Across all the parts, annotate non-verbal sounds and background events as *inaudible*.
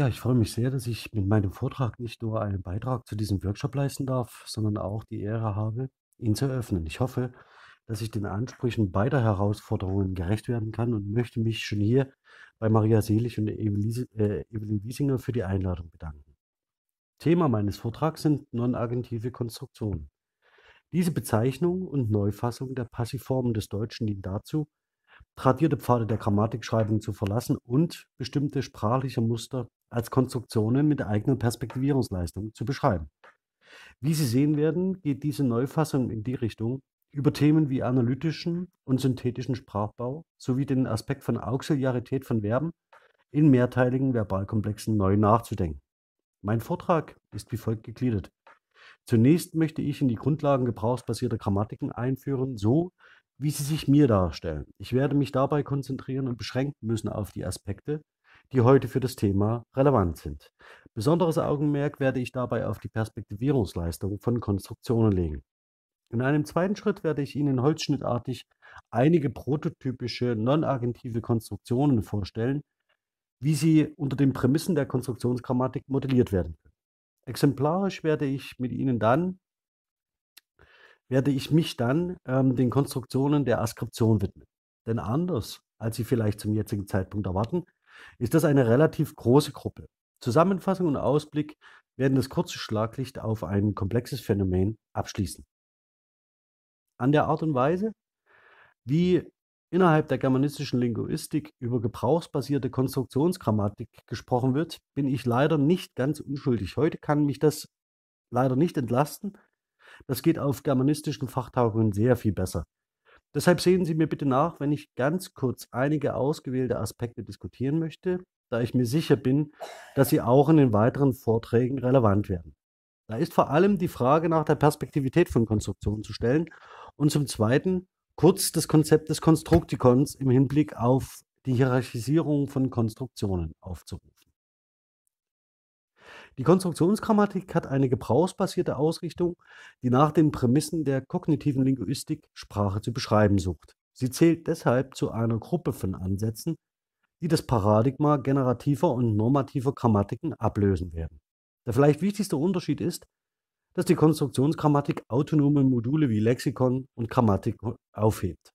Ja, ich freue mich sehr, dass ich mit meinem Vortrag nicht nur einen Beitrag zu diesem Workshop leisten darf, sondern auch die Ehre habe, ihn zu eröffnen. Ich hoffe, dass ich den Ansprüchen beider Herausforderungen gerecht werden kann und möchte mich schon hier bei Maria Selig und Evelise- äh, Evelyn Wiesinger für die Einladung bedanken. Thema meines Vortrags sind non-agentive Konstruktionen. Diese Bezeichnung und Neufassung der Passivformen des Deutschen dient dazu, tradierte Pfade der Grammatikschreibung zu verlassen und bestimmte sprachliche Muster als Konstruktionen mit eigener Perspektivierungsleistung zu beschreiben. Wie Sie sehen werden, geht diese Neufassung in die Richtung, über Themen wie analytischen und synthetischen Sprachbau sowie den Aspekt von Auxiliarität von Verben in mehrteiligen Verbalkomplexen neu nachzudenken. Mein Vortrag ist wie folgt gegliedert. Zunächst möchte ich in die Grundlagen gebrauchsbasierter Grammatiken einführen, so wie sie sich mir darstellen. Ich werde mich dabei konzentrieren und beschränken müssen auf die Aspekte, die heute für das Thema relevant sind. Besonderes Augenmerk werde ich dabei auf die Perspektivierungsleistung von Konstruktionen legen. In einem zweiten Schritt werde ich Ihnen holzschnittartig einige prototypische non-agentive Konstruktionen vorstellen, wie sie unter den Prämissen der Konstruktionsgrammatik modelliert werden können. Exemplarisch werde ich mit Ihnen dann werde ich mich dann ähm, den Konstruktionen der Askription widmen. Denn anders, als Sie vielleicht zum jetzigen Zeitpunkt erwarten, ist das eine relativ große Gruppe. Zusammenfassung und Ausblick werden das kurze Schlaglicht auf ein komplexes Phänomen abschließen. An der Art und Weise, wie innerhalb der germanistischen Linguistik über gebrauchsbasierte Konstruktionsgrammatik gesprochen wird, bin ich leider nicht ganz unschuldig. Heute kann mich das leider nicht entlasten. Das geht auf germanistischen Fachtagungen sehr viel besser. Deshalb sehen Sie mir bitte nach, wenn ich ganz kurz einige ausgewählte Aspekte diskutieren möchte, da ich mir sicher bin, dass sie auch in den weiteren Vorträgen relevant werden. Da ist vor allem die Frage nach der Perspektivität von Konstruktionen zu stellen und zum Zweiten kurz das Konzept des Konstruktikons im Hinblick auf die Hierarchisierung von Konstruktionen aufzurufen. Die Konstruktionsgrammatik hat eine gebrauchsbasierte Ausrichtung, die nach den Prämissen der kognitiven Linguistik Sprache zu beschreiben sucht. Sie zählt deshalb zu einer Gruppe von Ansätzen, die das Paradigma generativer und normativer Grammatiken ablösen werden. Der vielleicht wichtigste Unterschied ist, dass die Konstruktionsgrammatik autonome Module wie Lexikon und Grammatik aufhebt.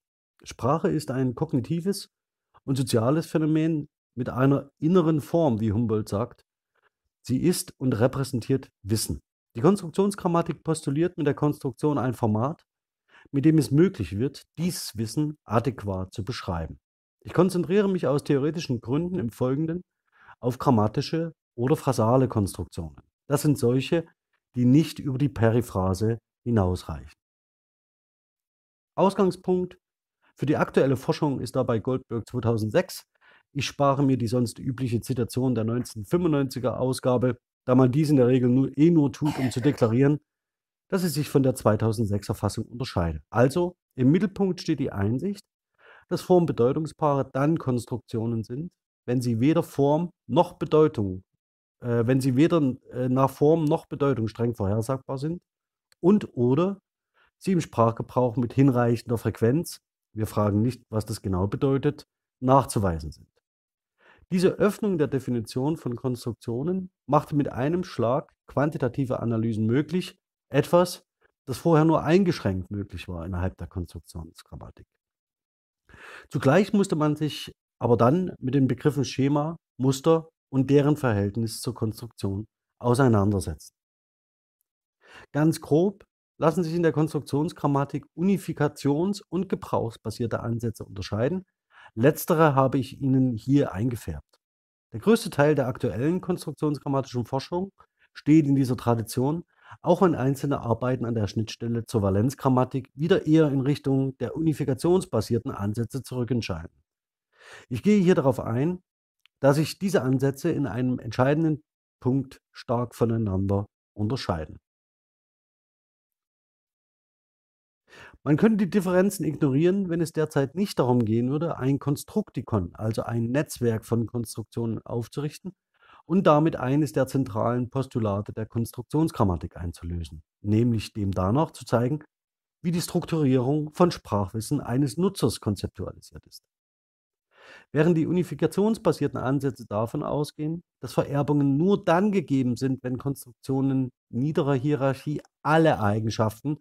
Sprache ist ein kognitives und soziales Phänomen mit einer inneren Form, wie Humboldt sagt, Sie ist und repräsentiert Wissen. Die Konstruktionsgrammatik postuliert mit der Konstruktion ein Format, mit dem es möglich wird, dieses Wissen adäquat zu beschreiben. Ich konzentriere mich aus theoretischen Gründen im Folgenden auf grammatische oder phrasale Konstruktionen. Das sind solche, die nicht über die Periphrase hinausreichen. Ausgangspunkt für die aktuelle Forschung ist dabei Goldberg 2006 ich spare mir die sonst übliche Zitation der 1995er Ausgabe, da man dies in der Regel nur, eh nur tut, um zu deklarieren, dass sie sich von der 2006er Fassung unterscheidet. Also im Mittelpunkt steht die Einsicht, dass Formbedeutungspaare dann Konstruktionen sind, wenn sie weder Form noch Bedeutung, äh, wenn sie weder äh, nach Form noch Bedeutung streng vorhersagbar sind und oder sie im Sprachgebrauch mit hinreichender Frequenz, wir fragen nicht, was das genau bedeutet, nachzuweisen sind. Diese Öffnung der Definition von Konstruktionen machte mit einem Schlag quantitative Analysen möglich, etwas, das vorher nur eingeschränkt möglich war innerhalb der Konstruktionsgrammatik. Zugleich musste man sich aber dann mit den Begriffen Schema, Muster und deren Verhältnis zur Konstruktion auseinandersetzen. Ganz grob lassen sich in der Konstruktionsgrammatik Unifikations- und gebrauchsbasierte Ansätze unterscheiden, Letztere habe ich Ihnen hier eingefärbt. Der größte Teil der aktuellen konstruktionsgrammatischen Forschung steht in dieser Tradition, auch wenn einzelne Arbeiten an der Schnittstelle zur Valenzgrammatik wieder eher in Richtung der unifikationsbasierten Ansätze zurückentscheiden. Ich gehe hier darauf ein, dass sich diese Ansätze in einem entscheidenden Punkt stark voneinander unterscheiden. Man könnte die Differenzen ignorieren, wenn es derzeit nicht darum gehen würde, ein Konstruktikon, also ein Netzwerk von Konstruktionen aufzurichten und damit eines der zentralen Postulate der Konstruktionsgrammatik einzulösen, nämlich dem danach zu zeigen, wie die Strukturierung von Sprachwissen eines Nutzers konzeptualisiert ist. während die unifikationsbasierten Ansätze davon ausgehen, dass Vererbungen nur dann gegeben sind, wenn Konstruktionen niederer Hierarchie alle Eigenschaften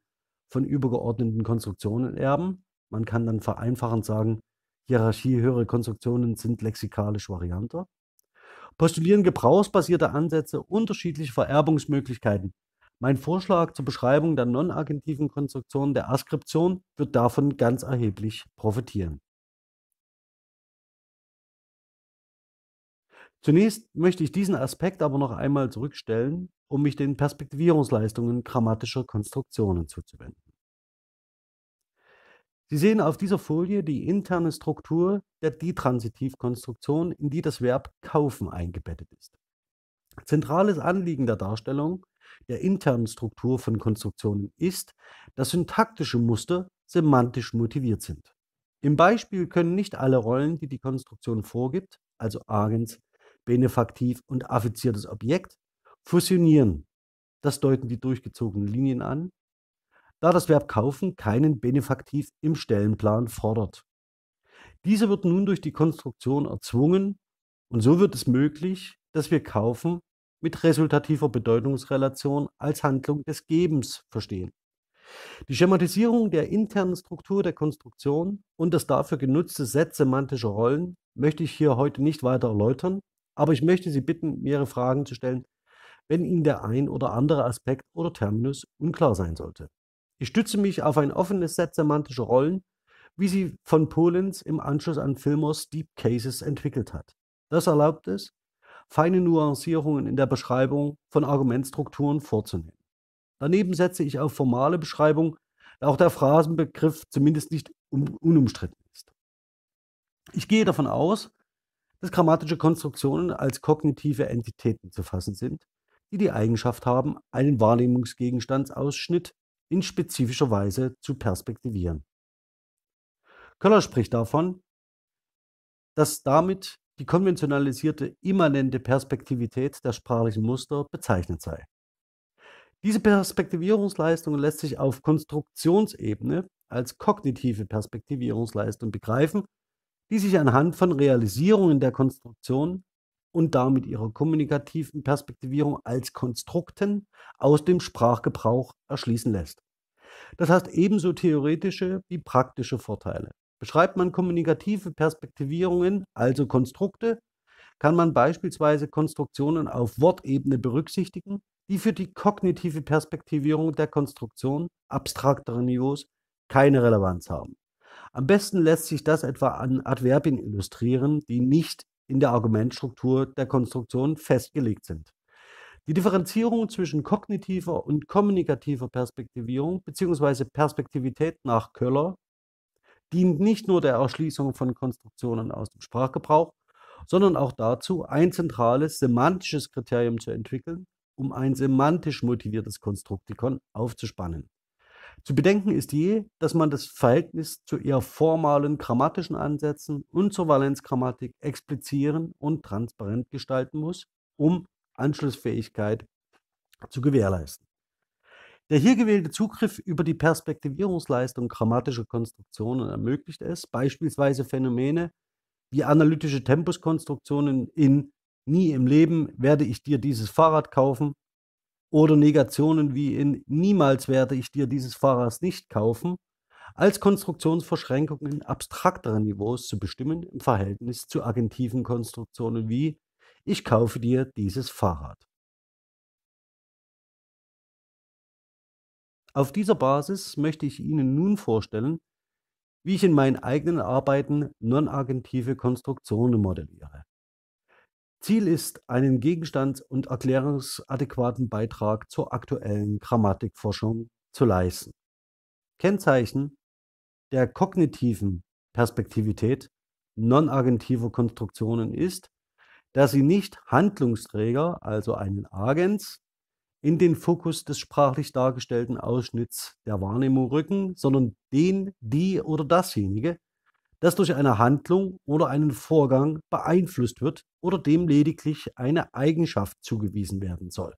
von übergeordneten Konstruktionen erben. Man kann dann vereinfachend sagen, hierarchiehöhere Konstruktionen sind lexikalisch varianter. Postulieren gebrauchsbasierte Ansätze unterschiedliche Vererbungsmöglichkeiten. Mein Vorschlag zur Beschreibung der non-agentiven Konstruktion der Askription wird davon ganz erheblich profitieren. Zunächst möchte ich diesen Aspekt aber noch einmal zurückstellen, um mich den Perspektivierungsleistungen grammatischer Konstruktionen zuzuwenden. Sie sehen auf dieser Folie die interne Struktur der Ditransitivkonstruktion, in die das Verb kaufen eingebettet ist. Zentrales Anliegen der Darstellung der internen Struktur von Konstruktionen ist, dass syntaktische Muster semantisch motiviert sind. Im Beispiel können nicht alle Rollen, die die Konstruktion vorgibt, also Agens, Benefaktiv und affiziertes Objekt, fusionieren. Das deuten die durchgezogenen Linien an, da das Verb kaufen keinen Benefaktiv im Stellenplan fordert. Diese wird nun durch die Konstruktion erzwungen und so wird es möglich, dass wir kaufen mit resultativer Bedeutungsrelation als Handlung des Gebens verstehen. Die Schematisierung der internen Struktur der Konstruktion und das dafür genutzte Set semantischer Rollen möchte ich hier heute nicht weiter erläutern, aber ich möchte Sie bitten, Ihre Fragen zu stellen, wenn Ihnen der ein oder andere Aspekt oder Terminus unklar sein sollte. Ich stütze mich auf ein offenes Set semantischer Rollen, wie sie von Polens im Anschluss an Fillmores Deep Cases entwickelt hat. Das erlaubt es, feine Nuancierungen in der Beschreibung von Argumentstrukturen vorzunehmen. Daneben setze ich auf formale Beschreibung, da auch der Phrasenbegriff zumindest nicht unumstritten ist. Ich gehe davon aus, dass grammatische Konstruktionen als kognitive Entitäten zu fassen sind, die die Eigenschaft haben, einen Wahrnehmungsgegenstandsausschnitt in spezifischer Weise zu perspektivieren. Köller spricht davon, dass damit die konventionalisierte immanente Perspektivität der sprachlichen Muster bezeichnet sei. Diese Perspektivierungsleistung lässt sich auf Konstruktionsebene als kognitive Perspektivierungsleistung begreifen die sich anhand von Realisierungen der Konstruktion und damit ihrer kommunikativen Perspektivierung als Konstrukten aus dem Sprachgebrauch erschließen lässt. Das heißt ebenso theoretische wie praktische Vorteile. Beschreibt man kommunikative Perspektivierungen, also Konstrukte, kann man beispielsweise Konstruktionen auf Wortebene berücksichtigen, die für die kognitive Perspektivierung der Konstruktion abstrakteren Niveaus keine Relevanz haben. Am besten lässt sich das etwa an Adverbien illustrieren, die nicht in der Argumentstruktur der Konstruktion festgelegt sind. Die Differenzierung zwischen kognitiver und kommunikativer Perspektivierung bzw. Perspektivität nach Köller dient nicht nur der Erschließung von Konstruktionen aus dem Sprachgebrauch, sondern auch dazu, ein zentrales semantisches Kriterium zu entwickeln, um ein semantisch motiviertes Konstruktikon aufzuspannen. Zu bedenken ist je, dass man das Verhältnis zu eher formalen grammatischen Ansätzen und zur Valenzgrammatik explizieren und transparent gestalten muss, um Anschlussfähigkeit zu gewährleisten. Der hier gewählte Zugriff über die Perspektivierungsleistung grammatischer Konstruktionen ermöglicht es, beispielsweise Phänomene wie analytische Tempuskonstruktionen in Nie im Leben werde ich dir dieses Fahrrad kaufen oder Negationen wie in niemals werde ich dir dieses Fahrrad nicht kaufen, als Konstruktionsverschränkungen abstrakteren Niveaus zu bestimmen im Verhältnis zu agentiven Konstruktionen wie ich kaufe dir dieses Fahrrad. Auf dieser Basis möchte ich Ihnen nun vorstellen, wie ich in meinen eigenen Arbeiten non-agentive Konstruktionen modelliere. Ziel ist, einen gegenstands- und erklärungsadäquaten Beitrag zur aktuellen Grammatikforschung zu leisten. Kennzeichen der kognitiven Perspektivität non-agentiver Konstruktionen ist, dass sie nicht Handlungsträger, also einen Agens, in den Fokus des sprachlich dargestellten Ausschnitts der Wahrnehmung rücken, sondern den, die oder dasjenige, das durch eine Handlung oder einen Vorgang beeinflusst wird oder dem lediglich eine Eigenschaft zugewiesen werden soll.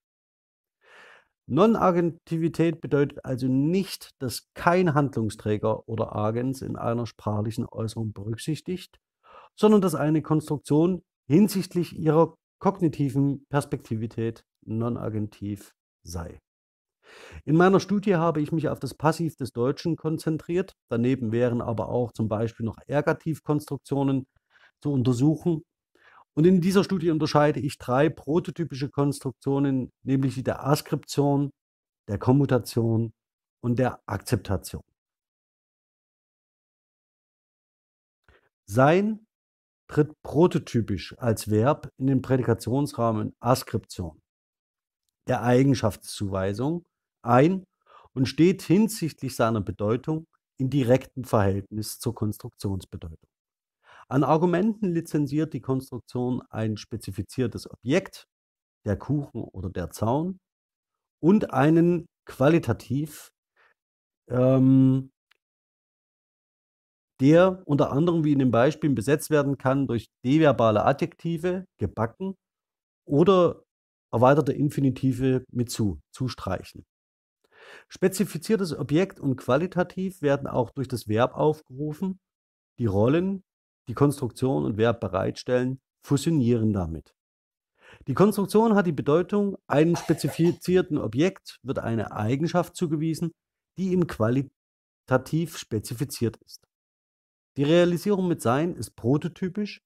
Non-Agentivität bedeutet also nicht, dass kein Handlungsträger oder Agens in einer sprachlichen Äußerung berücksichtigt, sondern dass eine Konstruktion hinsichtlich ihrer kognitiven Perspektivität non-agentiv sei. In meiner Studie habe ich mich auf das Passiv des Deutschen konzentriert. Daneben wären aber auch zum Beispiel noch Ergativkonstruktionen zu untersuchen. Und in dieser Studie unterscheide ich drei prototypische Konstruktionen, nämlich die der Askription, der Kommutation und der Akzeptation. Sein tritt prototypisch als Verb in den Prädikationsrahmen Askription, der Eigenschaftszuweisung ein und steht hinsichtlich seiner Bedeutung in direktem Verhältnis zur Konstruktionsbedeutung. An Argumenten lizenziert die Konstruktion ein spezifiziertes Objekt, der Kuchen oder der Zaun, und einen qualitativ, ähm, der unter anderem wie in den Beispielen besetzt werden kann durch deverbale Adjektive, gebacken, oder erweiterte Infinitive mit zu, zustreichen. Spezifiziertes Objekt und qualitativ werden auch durch das Verb aufgerufen. Die Rollen, die Konstruktion und Verb bereitstellen, fusionieren damit. Die Konstruktion hat die Bedeutung, einem spezifizierten Objekt wird eine Eigenschaft zugewiesen, die ihm qualitativ spezifiziert ist. Die Realisierung mit Sein ist prototypisch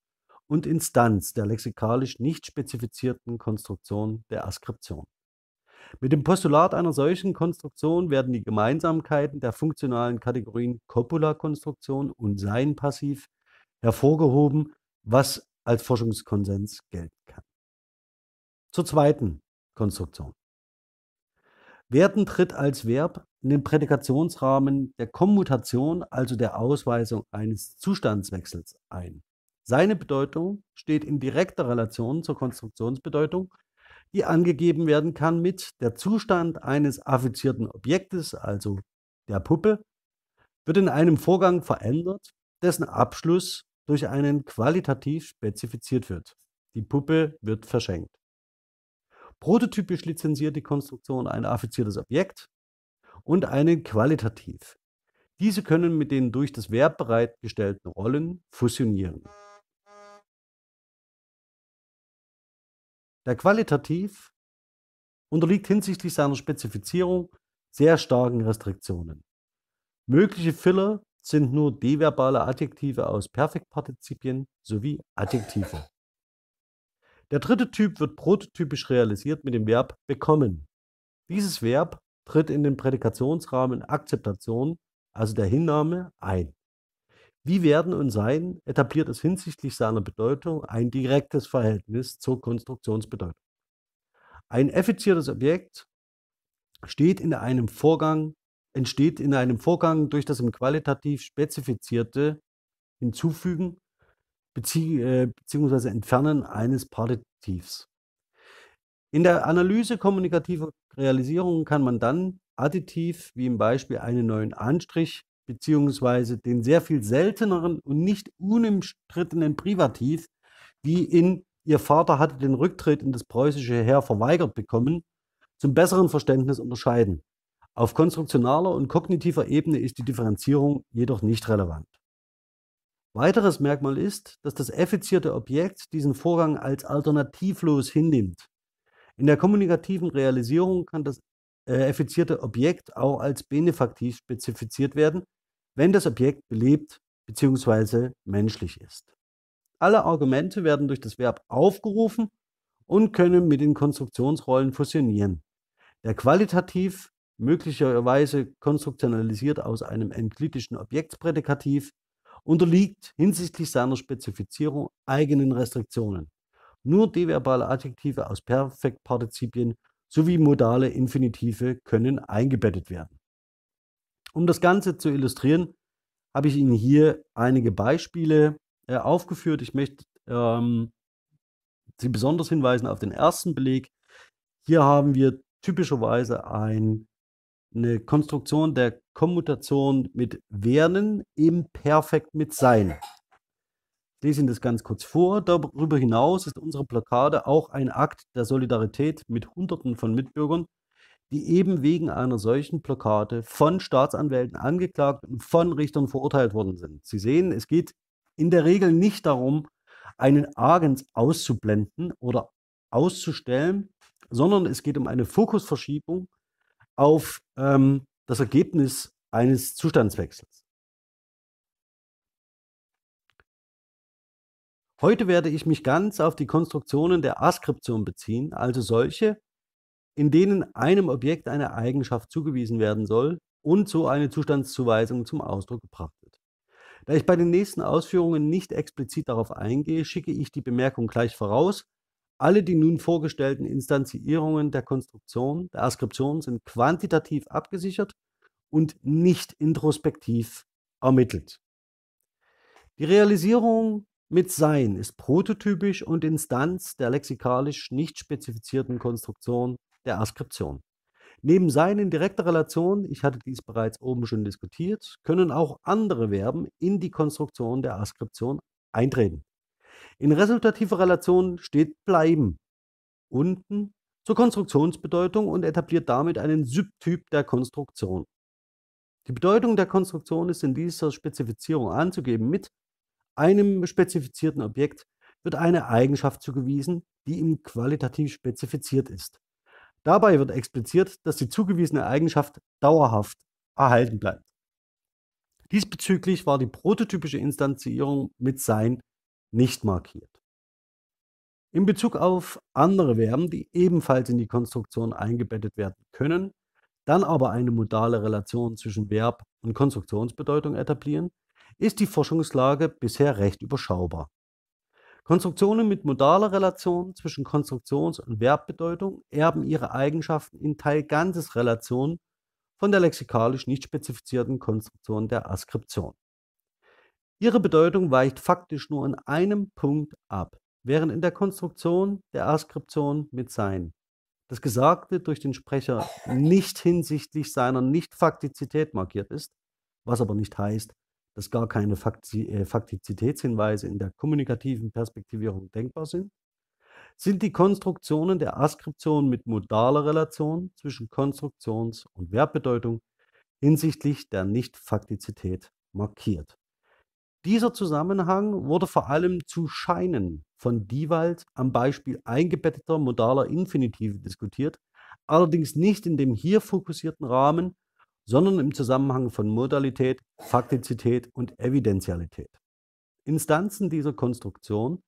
und Instanz der lexikalisch nicht spezifizierten Konstruktion der Askription. Mit dem Postulat einer solchen Konstruktion werden die Gemeinsamkeiten der funktionalen Kategorien Copula-Konstruktion und Sein-Passiv hervorgehoben, was als Forschungskonsens gelten kann. Zur zweiten Konstruktion. Werden tritt als Verb in den Prädikationsrahmen der Kommutation, also der Ausweisung eines Zustandswechsels ein. Seine Bedeutung steht in direkter Relation zur Konstruktionsbedeutung die angegeben werden kann mit der Zustand eines affizierten Objektes, also der Puppe, wird in einem Vorgang verändert, dessen Abschluss durch einen qualitativ spezifiziert wird. Die Puppe wird verschenkt. Prototypisch lizenziert die Konstruktion ein affiziertes Objekt und einen qualitativ. Diese können mit den durch das Verb bereitgestellten Rollen fusionieren. Der Qualitativ unterliegt hinsichtlich seiner Spezifizierung sehr starken Restriktionen. Mögliche Filler sind nur deverbale Adjektive aus Perfektpartizipien sowie Adjektive. Der dritte Typ wird prototypisch realisiert mit dem Verb bekommen. Dieses Verb tritt in den Prädikationsrahmen Akzeptation, also der Hinnahme, ein. Wie Werden und Sein etabliert es hinsichtlich seiner Bedeutung ein direktes Verhältnis zur Konstruktionsbedeutung. Ein effiziertes Objekt steht in einem Vorgang, entsteht in einem Vorgang durch das im qualitativ spezifizierte Hinzufügen bezieh äh, bzw. Entfernen eines Partitivs. In der Analyse kommunikativer Realisierungen kann man dann additiv, wie im Beispiel einen neuen Anstrich beziehungsweise den sehr viel selteneren und nicht unumstrittenen Privativ, wie in Ihr Vater hatte den Rücktritt in das preußische Heer verweigert bekommen, zum besseren Verständnis unterscheiden. Auf konstruktionaler und kognitiver Ebene ist die Differenzierung jedoch nicht relevant. Weiteres Merkmal ist, dass das effizierte Objekt diesen Vorgang als alternativlos hinnimmt. In der kommunikativen Realisierung kann das äh, effizierte Objekt auch als benefaktiv spezifiziert werden, wenn das Objekt belebt bzw. menschlich ist. Alle Argumente werden durch das Verb aufgerufen und können mit den Konstruktionsrollen fusionieren. Der qualitativ möglicherweise konstruktionalisiert aus einem enklitischen Objektsprädikativ unterliegt hinsichtlich seiner Spezifizierung eigenen Restriktionen. Nur deverbale Adjektive aus Perfektpartizipien sowie modale Infinitive können eingebettet werden. Um das Ganze zu illustrieren, habe ich Ihnen hier einige Beispiele äh, aufgeführt. Ich möchte ähm, Sie besonders hinweisen auf den ersten Beleg. Hier haben wir typischerweise ein, eine Konstruktion der Kommutation mit werden im Perfekt mit sein. Ich lese Ihnen das ganz kurz vor. Darüber hinaus ist unsere Blockade auch ein Akt der Solidarität mit Hunderten von Mitbürgern, die eben wegen einer solchen Blockade von Staatsanwälten angeklagt und von Richtern verurteilt worden sind. Sie sehen, es geht in der Regel nicht darum, einen Agens auszublenden oder auszustellen, sondern es geht um eine Fokusverschiebung auf ähm, das Ergebnis eines Zustandswechsels. Heute werde ich mich ganz auf die Konstruktionen der Askription beziehen, also solche, in denen einem Objekt eine Eigenschaft zugewiesen werden soll und so eine Zustandszuweisung zum Ausdruck gebracht wird. Da ich bei den nächsten Ausführungen nicht explizit darauf eingehe, schicke ich die Bemerkung gleich voraus. Alle die nun vorgestellten Instanzierungen der Konstruktion, der Askription sind quantitativ abgesichert und nicht introspektiv ermittelt. Die Realisierung mit Sein ist prototypisch und Instanz der lexikalisch nicht spezifizierten Konstruktion der Askription. Neben Sein in direkter Relation, ich hatte dies bereits oben schon diskutiert, können auch andere Verben in die Konstruktion der Askription eintreten. In resultativer Relation steht bleiben unten zur Konstruktionsbedeutung und etabliert damit einen Subtyp der Konstruktion. Die Bedeutung der Konstruktion ist in dieser Spezifizierung anzugeben mit einem spezifizierten Objekt wird eine Eigenschaft zugewiesen, die ihm qualitativ spezifiziert ist. Dabei wird expliziert, dass die zugewiesene Eigenschaft dauerhaft erhalten bleibt. Diesbezüglich war die prototypische Instanzierung mit sein nicht markiert. In Bezug auf andere Verben, die ebenfalls in die Konstruktion eingebettet werden können, dann aber eine modale Relation zwischen Verb und Konstruktionsbedeutung etablieren, ist die Forschungslage bisher recht überschaubar. Konstruktionen mit modaler Relation zwischen Konstruktions- und Verbbedeutung erben ihre Eigenschaften in Teil-Ganzes-Relation von der lexikalisch nicht spezifizierten Konstruktion der Askription. Ihre Bedeutung weicht faktisch nur in einem Punkt ab, während in der Konstruktion der Askription mit Sein das Gesagte durch den Sprecher nicht hinsichtlich seiner Nicht-Faktizität markiert ist, was aber nicht heißt, dass gar keine äh, Faktizitätshinweise in der kommunikativen Perspektivierung denkbar sind, sind die Konstruktionen der Askription mit modaler Relation zwischen Konstruktions- und Verbbedeutung hinsichtlich der Nicht-Faktizität markiert. Dieser Zusammenhang wurde vor allem zu Scheinen von Diewald am Beispiel eingebetteter modaler Infinitive diskutiert, allerdings nicht in dem hier fokussierten Rahmen, sondern im Zusammenhang von Modalität, Faktizität und Evidentialität. Instanzen dieser Konstruktion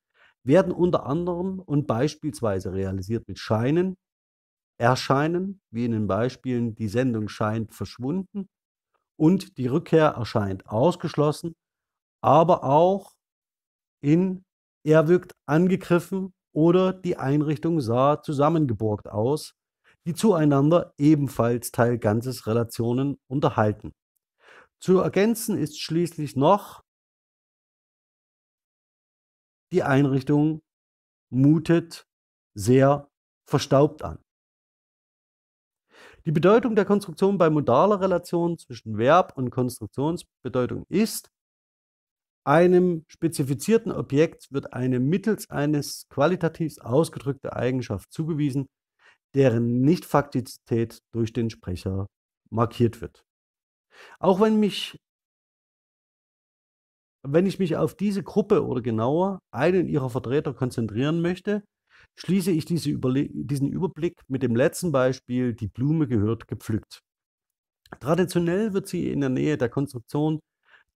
werden unter anderem und beispielsweise realisiert mit Scheinen, Erscheinen, wie in den Beispielen die Sendung scheint verschwunden und die Rückkehr erscheint ausgeschlossen, aber auch in er wirkt angegriffen oder die Einrichtung sah zusammengeborgt aus, die zueinander ebenfalls Teil ganzes Relationen unterhalten. Zu ergänzen ist schließlich noch, die Einrichtung mutet sehr verstaubt an. Die Bedeutung der Konstruktion bei modaler Relation zwischen Verb und Konstruktionsbedeutung ist, einem spezifizierten Objekt wird eine mittels eines qualitativ ausgedrückte Eigenschaft zugewiesen, deren Nichtfaktizität durch den Sprecher markiert wird. Auch wenn mich wenn ich mich auf diese Gruppe oder genauer einen ihrer Vertreter konzentrieren möchte, schließe ich diese Überle diesen Überblick mit dem letzten Beispiel, die Blume gehört gepflückt. Traditionell wird sie in der Nähe der Konstruktion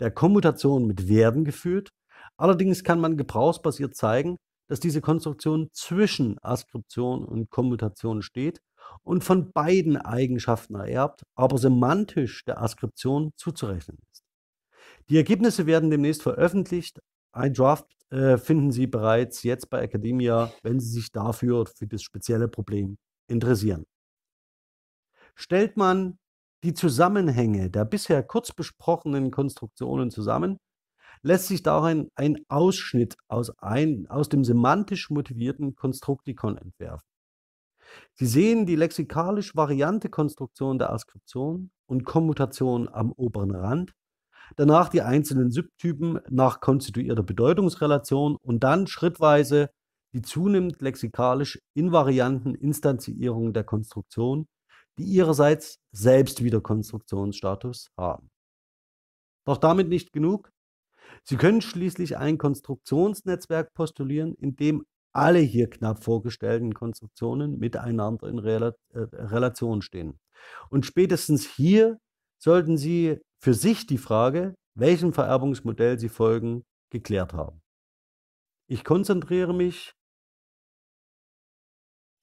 der Kommutation mit werden geführt. Allerdings kann man gebrauchsbasiert zeigen, dass diese Konstruktion zwischen Askription und Kommutation steht und von beiden Eigenschaften ererbt, aber semantisch der Askription zuzurechnen ist. Die Ergebnisse werden demnächst veröffentlicht. Ein Draft äh, finden Sie bereits jetzt bei Academia, wenn Sie sich dafür für das spezielle Problem interessieren. Stellt man die Zusammenhänge der bisher kurz besprochenen Konstruktionen zusammen, lässt sich darin ein Ausschnitt aus, ein, aus dem semantisch motivierten Konstruktikon entwerfen. Sie sehen die lexikalisch variante Konstruktion der Askription und Kommutation am oberen Rand, danach die einzelnen Subtypen nach konstituierter Bedeutungsrelation und dann schrittweise die zunehmend lexikalisch invarianten Instanzierungen der Konstruktion, die ihrerseits selbst wieder Konstruktionsstatus haben. Doch damit nicht genug. Sie können schließlich ein Konstruktionsnetzwerk postulieren, in dem alle hier knapp vorgestellten Konstruktionen miteinander in Rela äh, Relation stehen. Und spätestens hier sollten Sie für sich die Frage, welchem Vererbungsmodell Sie folgen, geklärt haben. Ich konzentriere mich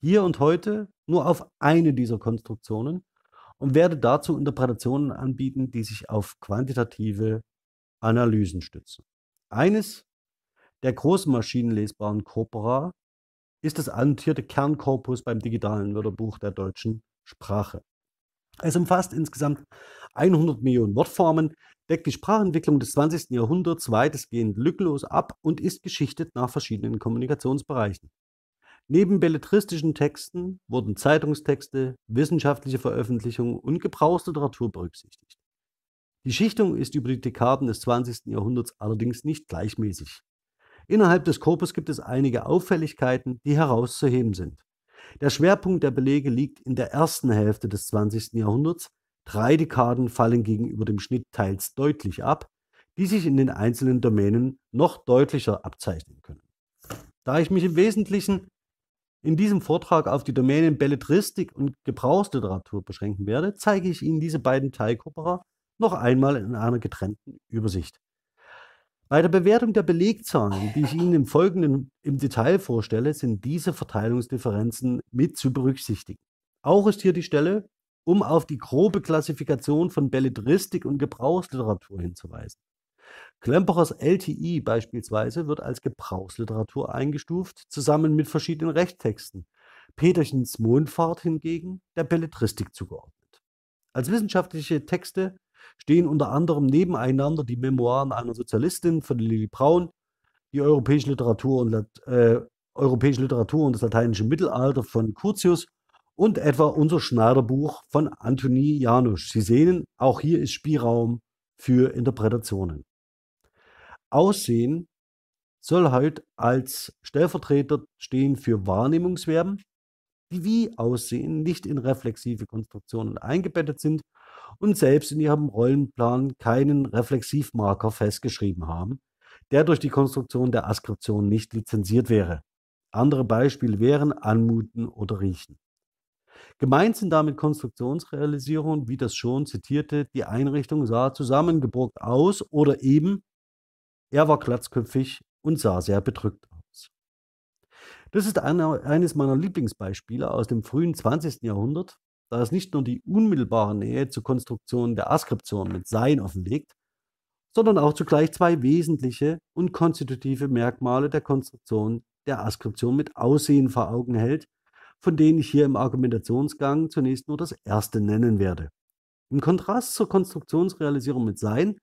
hier und heute nur auf eine dieser Konstruktionen und werde dazu Interpretationen anbieten, die sich auf quantitative Analysen stützen. Eines der großen maschinenlesbaren Corpora ist das annotierte Kernkorpus beim digitalen Wörterbuch der deutschen Sprache. Es umfasst insgesamt 100 Millionen Wortformen, deckt die Sprachentwicklung des 20. Jahrhunderts weitestgehend lückenlos ab und ist geschichtet nach verschiedenen Kommunikationsbereichen. Neben belletristischen Texten wurden Zeitungstexte, wissenschaftliche Veröffentlichungen und Gebrauchsliteratur berücksichtigt. Die Schichtung ist über die Dekaden des 20. Jahrhunderts allerdings nicht gleichmäßig. Innerhalb des Korpus gibt es einige Auffälligkeiten, die herauszuheben sind. Der Schwerpunkt der Belege liegt in der ersten Hälfte des 20. Jahrhunderts. Drei Dekaden fallen gegenüber dem Schnitt teils deutlich ab, die sich in den einzelnen Domänen noch deutlicher abzeichnen können. Da ich mich im Wesentlichen in diesem Vortrag auf die Domänen Belletristik und Gebrauchsliteratur beschränken werde, zeige ich Ihnen diese beiden Teilkopera noch einmal in einer getrennten Übersicht. Bei der Bewertung der Belegzahlen, die ich Ihnen im Folgenden im Detail vorstelle, sind diese Verteilungsdifferenzen mit zu berücksichtigen. Auch ist hier die Stelle, um auf die grobe Klassifikation von Belletristik und Gebrauchsliteratur hinzuweisen. Klemperers LTI beispielsweise wird als Gebrauchsliteratur eingestuft, zusammen mit verschiedenen Rechttexten. Peterchens Mondfahrt hingegen der Belletristik zugeordnet. Als wissenschaftliche Texte stehen unter anderem nebeneinander die Memoiren einer Sozialistin von Lili Braun, die europäische Literatur und, äh, europäische Literatur und das lateinische Mittelalter von Curtius und etwa unser Schneiderbuch von Antoni Janusz. Sie sehen, auch hier ist Spielraum für Interpretationen. Aussehen soll halt als Stellvertreter stehen für Wahrnehmungsverben, die wie Aussehen nicht in reflexive Konstruktionen eingebettet sind und selbst in ihrem Rollenplan keinen Reflexivmarker festgeschrieben haben, der durch die Konstruktion der Askription nicht lizenziert wäre. Andere Beispiele wären Anmuten oder Riechen. Gemeint sind damit Konstruktionsrealisierungen, wie das schon zitierte, die Einrichtung sah zusammengebrockt aus oder eben er war glatzköpfig und sah sehr bedrückt aus. Das ist eine, eines meiner Lieblingsbeispiele aus dem frühen 20. Jahrhundert, da es nicht nur die unmittelbare Nähe zur Konstruktion der Askription mit Sein offenlegt, sondern auch zugleich zwei wesentliche und konstitutive Merkmale der Konstruktion der Askription mit Aussehen vor Augen hält, von denen ich hier im Argumentationsgang zunächst nur das erste nennen werde. Im Kontrast zur Konstruktionsrealisierung mit Sein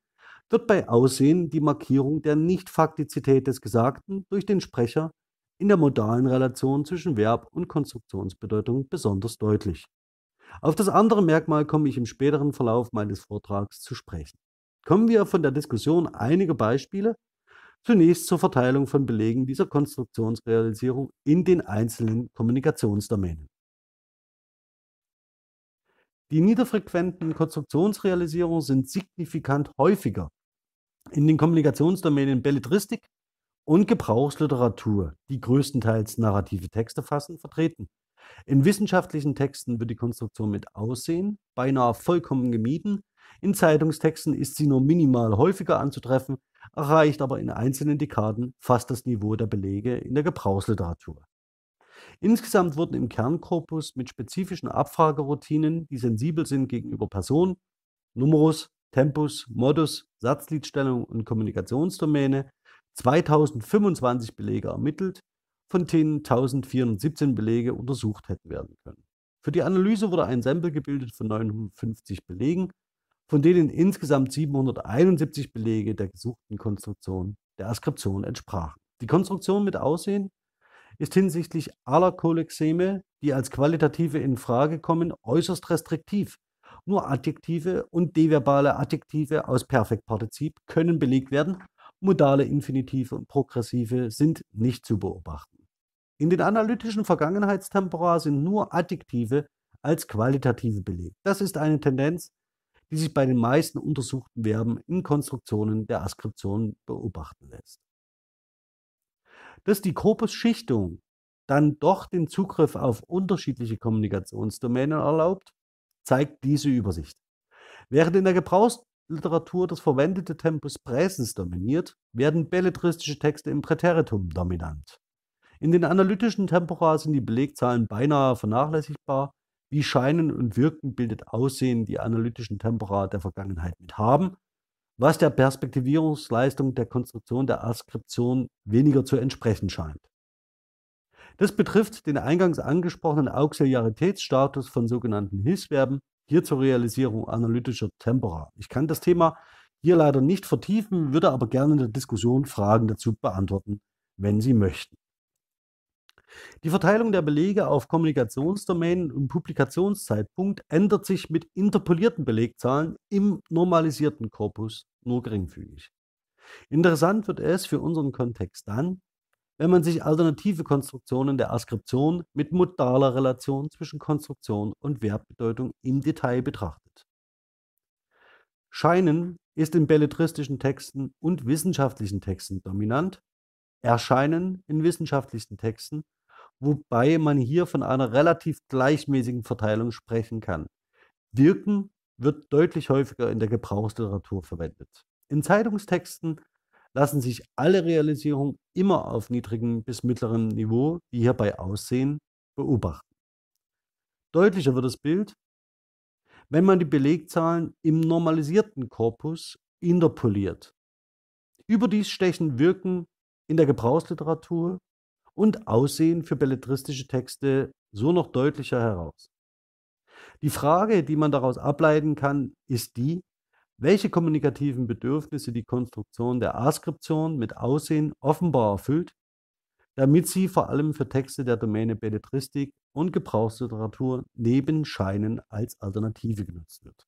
wird bei Aussehen die Markierung der Nichtfaktizität des Gesagten durch den Sprecher in der modalen Relation zwischen Verb und Konstruktionsbedeutung besonders deutlich. Auf das andere Merkmal komme ich im späteren Verlauf meines Vortrags zu sprechen. Kommen wir von der Diskussion einiger Beispiele zunächst zur Verteilung von Belegen dieser Konstruktionsrealisierung in den einzelnen Kommunikationsdomänen. Die niederfrequenten Konstruktionsrealisierungen sind signifikant häufiger in den Kommunikationsdomänen Belletristik und Gebrauchsliteratur, die größtenteils narrative Texte fassen, vertreten. In wissenschaftlichen Texten wird die Konstruktion mit Aussehen beinahe vollkommen gemieden. In Zeitungstexten ist sie nur minimal häufiger anzutreffen, erreicht aber in einzelnen Dekaden fast das Niveau der Belege in der Gebrauchsliteratur. Insgesamt wurden im Kernkorpus mit spezifischen Abfrageroutinen, die sensibel sind gegenüber Person, Numerus, Tempus, Modus, Satzliedstellung und Kommunikationsdomäne 2025 Belege ermittelt, von denen 1417 Belege untersucht hätten werden können. Für die Analyse wurde ein Sample gebildet von 950 Belegen, von denen insgesamt 771 Belege der gesuchten Konstruktion der Askription entsprachen. Die Konstruktion mit Aussehen ist hinsichtlich aller Kolexeme, die als qualitative in Frage kommen, äußerst restriktiv nur Adjektive und deverbale Adjektive aus Perfektpartizip können belegt werden. Modale Infinitive und Progressive sind nicht zu beobachten. In den analytischen Vergangenheitstempora sind nur Adjektive als qualitative belegt. Das ist eine Tendenz, die sich bei den meisten untersuchten Verben in Konstruktionen der Askription beobachten lässt. Dass die Korpusschichtung dann doch den Zugriff auf unterschiedliche Kommunikationsdomänen erlaubt, zeigt diese Übersicht. Während in der Gebrauchsliteratur das verwendete Tempus Präsens dominiert, werden belletristische Texte im Präteritum dominant. In den analytischen Tempora sind die Belegzahlen beinahe vernachlässigbar. Wie Scheinen und Wirken bildet Aussehen die analytischen Tempora der Vergangenheit mit haben, was der Perspektivierungsleistung der Konstruktion der Askription weniger zu entsprechen scheint. Das betrifft den eingangs angesprochenen Auxiliaritätsstatus von sogenannten Hilfsverben, hier zur Realisierung analytischer Tempora. Ich kann das Thema hier leider nicht vertiefen, würde aber gerne in der Diskussion Fragen dazu beantworten, wenn Sie möchten. Die Verteilung der Belege auf Kommunikationsdomänen und Publikationszeitpunkt ändert sich mit interpolierten Belegzahlen im normalisierten Korpus nur geringfügig. Interessant wird es für unseren Kontext dann, wenn man sich alternative Konstruktionen der Askription mit modaler Relation zwischen Konstruktion und Verbbedeutung im Detail betrachtet. Scheinen ist in belletristischen Texten und wissenschaftlichen Texten dominant, Erscheinen in wissenschaftlichen Texten wobei man hier von einer relativ gleichmäßigen Verteilung sprechen kann. Wirken wird deutlich häufiger in der Gebrauchsliteratur verwendet. In Zeitungstexten lassen sich alle Realisierungen immer auf niedrigem bis mittlerem Niveau, die hierbei aussehen, beobachten. Deutlicher wird das Bild, wenn man die Belegzahlen im normalisierten Korpus interpoliert. Überdies stechen Wirken in der Gebrauchsliteratur und Aussehen für belletristische Texte so noch deutlicher heraus. Die Frage, die man daraus ableiten kann, ist die, welche kommunikativen Bedürfnisse die Konstruktion der Askription mit Aussehen offenbar erfüllt, damit sie vor allem für Texte der Domäne Belletristik und Gebrauchsliteratur neben Scheinen als Alternative genutzt wird.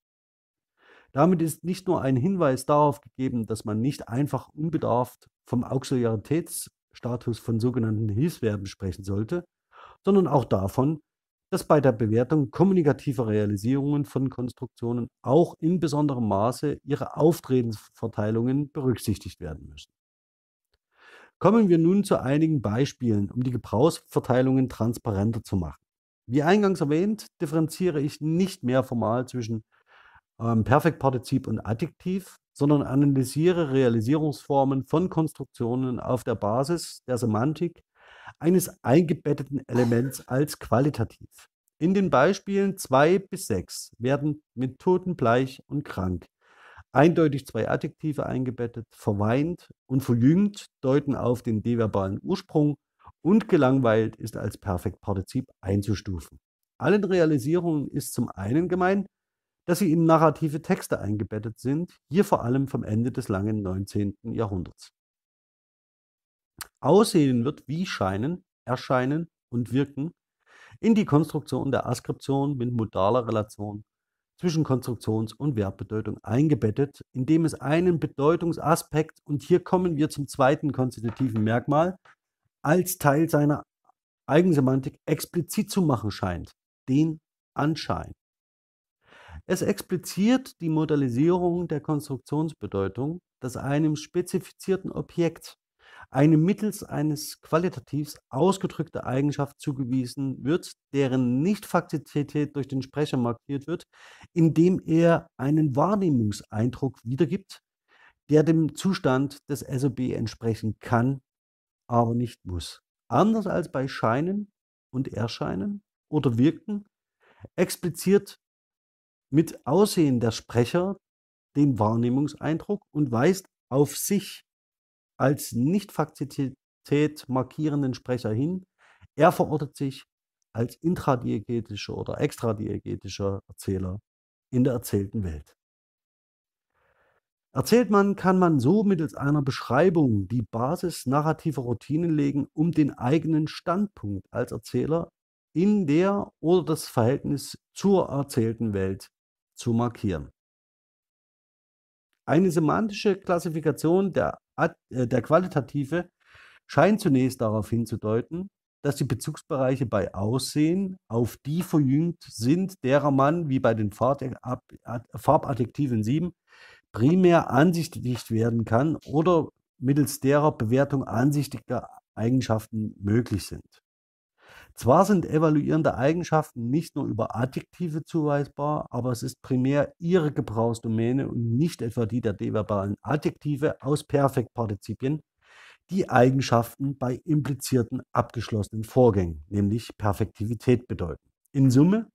Damit ist nicht nur ein Hinweis darauf gegeben, dass man nicht einfach unbedarft vom Auxiliaritäts- Status von sogenannten Hilfsverben sprechen sollte, sondern auch davon, dass bei der Bewertung kommunikativer Realisierungen von Konstruktionen auch in besonderem Maße ihre Auftretensverteilungen berücksichtigt werden müssen. Kommen wir nun zu einigen Beispielen, um die Gebrauchsverteilungen transparenter zu machen. Wie eingangs erwähnt, differenziere ich nicht mehr formal zwischen ähm, Perfektpartizip und Adjektiv, sondern analysiere Realisierungsformen von Konstruktionen auf der Basis der Semantik eines eingebetteten Elements als qualitativ. In den Beispielen 2 bis 6 werden mit totenbleich und krank eindeutig zwei Adjektive eingebettet, verweint und verjüngt deuten auf den deverbalen Ursprung und gelangweilt ist als Perfektpartizip einzustufen. Allen Realisierungen ist zum einen gemein, dass sie in narrative Texte eingebettet sind, hier vor allem vom Ende des langen 19. Jahrhunderts. Aussehen wird wie Scheinen, Erscheinen und Wirken in die Konstruktion der Askription mit modaler Relation zwischen Konstruktions- und Verbbedeutung eingebettet, indem es einen Bedeutungsaspekt, und hier kommen wir zum zweiten konstitutiven Merkmal, als Teil seiner Eigensemantik explizit zu machen scheint, den Anschein. Es expliziert die Modalisierung der Konstruktionsbedeutung, dass einem spezifizierten Objekt eine mittels eines Qualitativs ausgedrückte Eigenschaft zugewiesen wird, deren Nichtfaktizität durch den Sprecher markiert wird, indem er einen Wahrnehmungseindruck wiedergibt, der dem Zustand des SOB entsprechen kann, aber nicht muss. Anders als bei Scheinen und Erscheinen oder Wirken expliziert mit Aussehen der Sprecher den Wahrnehmungseindruck und weist auf sich als Nicht-Faktizität markierenden Sprecher hin. Er verortet sich als intradiegetischer oder extradiegetischer Erzähler in der erzählten Welt. Erzählt man, kann man so mittels einer Beschreibung die Basis narrativer Routinen legen, um den eigenen Standpunkt als Erzähler in der oder das Verhältnis zur erzählten Welt zu markieren. Eine semantische Klassifikation der, äh, der Qualitative scheint zunächst darauf hinzudeuten, dass die Bezugsbereiche bei Aussehen auf die verjüngt sind, derer man, wie bei den Farbadjektiven 7, primär ansichtig werden kann oder mittels derer Bewertung ansichtiger Eigenschaften möglich sind. Zwar sind evaluierende Eigenschaften nicht nur über Adjektive zuweisbar, aber es ist primär ihre Gebrauchsdomäne und nicht etwa die der deverbalen Adjektive aus Perfektpartizipien, die Eigenschaften bei implizierten abgeschlossenen Vorgängen, nämlich Perfektivität bedeuten. In Summe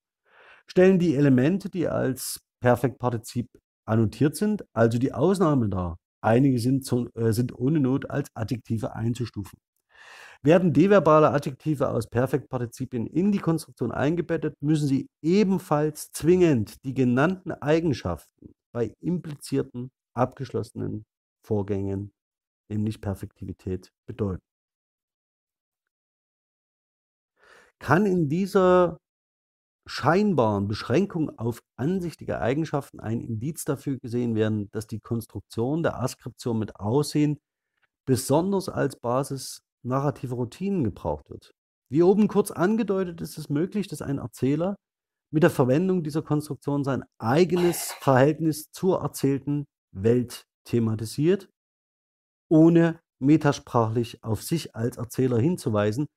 stellen die Elemente, die als Perfektpartizip annotiert sind, also die Ausnahme dar. Einige sind, äh, sind ohne Not als Adjektive einzustufen. Werden deverbale Adjektive aus Perfektpartizipien in die Konstruktion eingebettet, müssen sie ebenfalls zwingend die genannten Eigenschaften bei implizierten, abgeschlossenen Vorgängen, nämlich Perfektivität, bedeuten. Kann in dieser scheinbaren Beschränkung auf ansichtige Eigenschaften ein Indiz dafür gesehen werden, dass die Konstruktion der Askription mit Aussehen besonders als Basis narrative Routinen gebraucht wird. Wie oben kurz angedeutet, ist es möglich, dass ein Erzähler mit der Verwendung dieser Konstruktion sein eigenes Verhältnis zur erzählten Welt thematisiert, ohne metasprachlich auf sich als Erzähler hinzuweisen,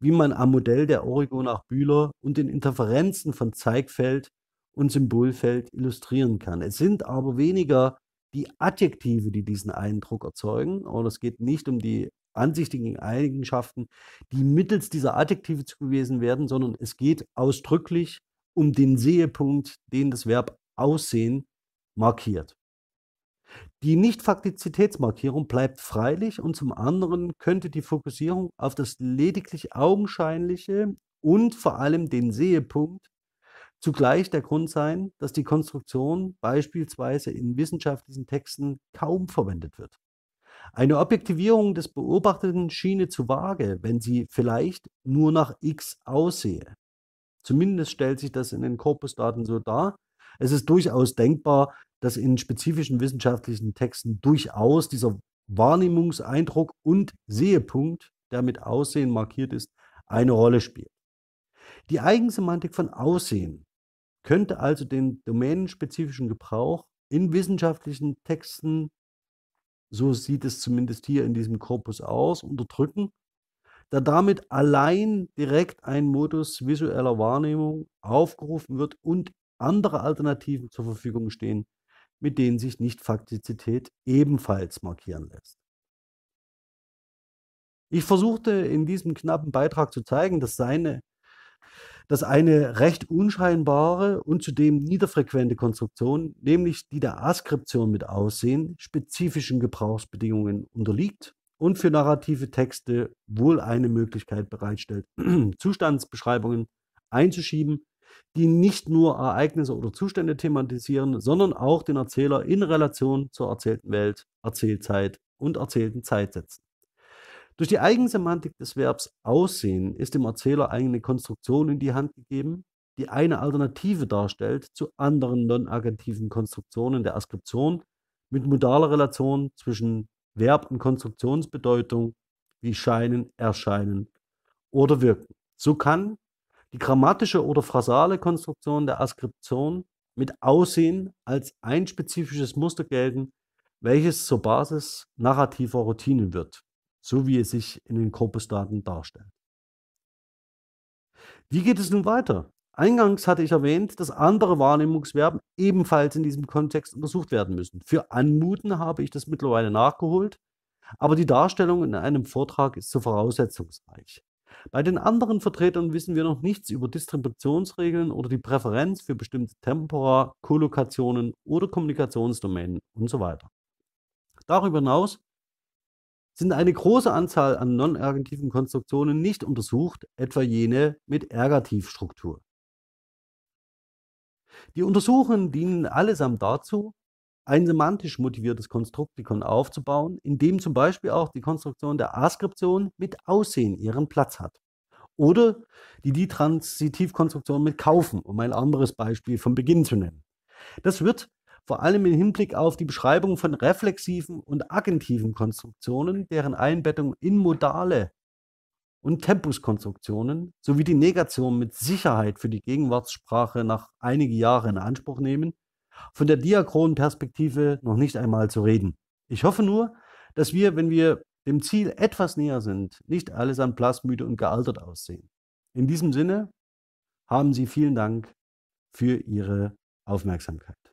wie man am Modell der Origo nach Bühler und den Interferenzen von Zeigfeld und Symbolfeld illustrieren kann. Es sind aber weniger die Adjektive, die diesen Eindruck erzeugen, und es geht nicht um die ansichtigen Eigenschaften, die mittels dieser Adjektive zugewiesen werden, sondern es geht ausdrücklich um den Sehepunkt, den das Verb aussehen markiert. Die Nicht-Faktizitätsmarkierung bleibt freilich und zum anderen könnte die Fokussierung auf das lediglich Augenscheinliche und vor allem den Sehepunkt zugleich der Grund sein, dass die Konstruktion beispielsweise in wissenschaftlichen Texten kaum verwendet wird. Eine Objektivierung des Beobachteten schiene zu vage, wenn sie vielleicht nur nach X aussehe. Zumindest stellt sich das in den Korpusdaten so dar. Es ist durchaus denkbar, dass in spezifischen wissenschaftlichen Texten durchaus dieser Wahrnehmungseindruck und Sehepunkt, der mit Aussehen markiert ist, eine Rolle spielt. Die Eigensemantik von Aussehen könnte also den domänenspezifischen Gebrauch in wissenschaftlichen Texten so sieht es zumindest hier in diesem Korpus aus, unterdrücken, da damit allein direkt ein Modus visueller Wahrnehmung aufgerufen wird und andere Alternativen zur Verfügung stehen, mit denen sich Nicht-Faktizität ebenfalls markieren lässt. Ich versuchte in diesem knappen Beitrag zu zeigen, dass seine dass eine recht unscheinbare und zudem niederfrequente Konstruktion, nämlich die der Askription mit Aussehen, spezifischen Gebrauchsbedingungen unterliegt und für narrative Texte wohl eine Möglichkeit bereitstellt, *clears throat* Zustandsbeschreibungen einzuschieben, die nicht nur Ereignisse oder Zustände thematisieren, sondern auch den Erzähler in Relation zur erzählten Welt, Erzählzeit und erzählten Zeit setzen. Durch die Eigensemantik des Verbs aussehen ist dem Erzähler eine Konstruktion in die Hand gegeben, die eine Alternative darstellt zu anderen non-agentiven Konstruktionen der Askription mit modaler Relation zwischen Verb und Konstruktionsbedeutung wie scheinen, erscheinen oder wirken. So kann die grammatische oder phrasale Konstruktion der Askription mit Aussehen als ein spezifisches Muster gelten, welches zur Basis narrativer Routinen wird so wie es sich in den Korpusdaten darstellt. Wie geht es nun weiter? Eingangs hatte ich erwähnt, dass andere Wahrnehmungsverben ebenfalls in diesem Kontext untersucht werden müssen. Für Anmuten habe ich das mittlerweile nachgeholt, aber die Darstellung in einem Vortrag ist zu voraussetzungsreich. Bei den anderen Vertretern wissen wir noch nichts über Distributionsregeln oder die Präferenz für bestimmte Tempora, Kollokationen oder Kommunikationsdomänen und so weiter. Darüber hinaus sind eine große Anzahl an non-ergativen Konstruktionen nicht untersucht, etwa jene mit Ergativstruktur. Die Untersuchungen dienen allesamt dazu, ein semantisch motiviertes Konstruktikon aufzubauen, in dem zum Beispiel auch die Konstruktion der Askription mit Aussehen ihren Platz hat. Oder die Ditransitivkonstruktion mit Kaufen, um ein anderes Beispiel vom Beginn zu nennen. Das wird vor allem im Hinblick auf die Beschreibung von reflexiven und agentiven Konstruktionen, deren Einbettung in modale und Tempuskonstruktionen sowie die Negation mit Sicherheit für die Gegenwartssprache nach einige Jahre in Anspruch nehmen, von der diachronen Perspektive noch nicht einmal zu reden. Ich hoffe nur, dass wir, wenn wir dem Ziel etwas näher sind, nicht alles an blassmüde und gealtert aussehen. In diesem Sinne haben Sie vielen Dank für Ihre Aufmerksamkeit.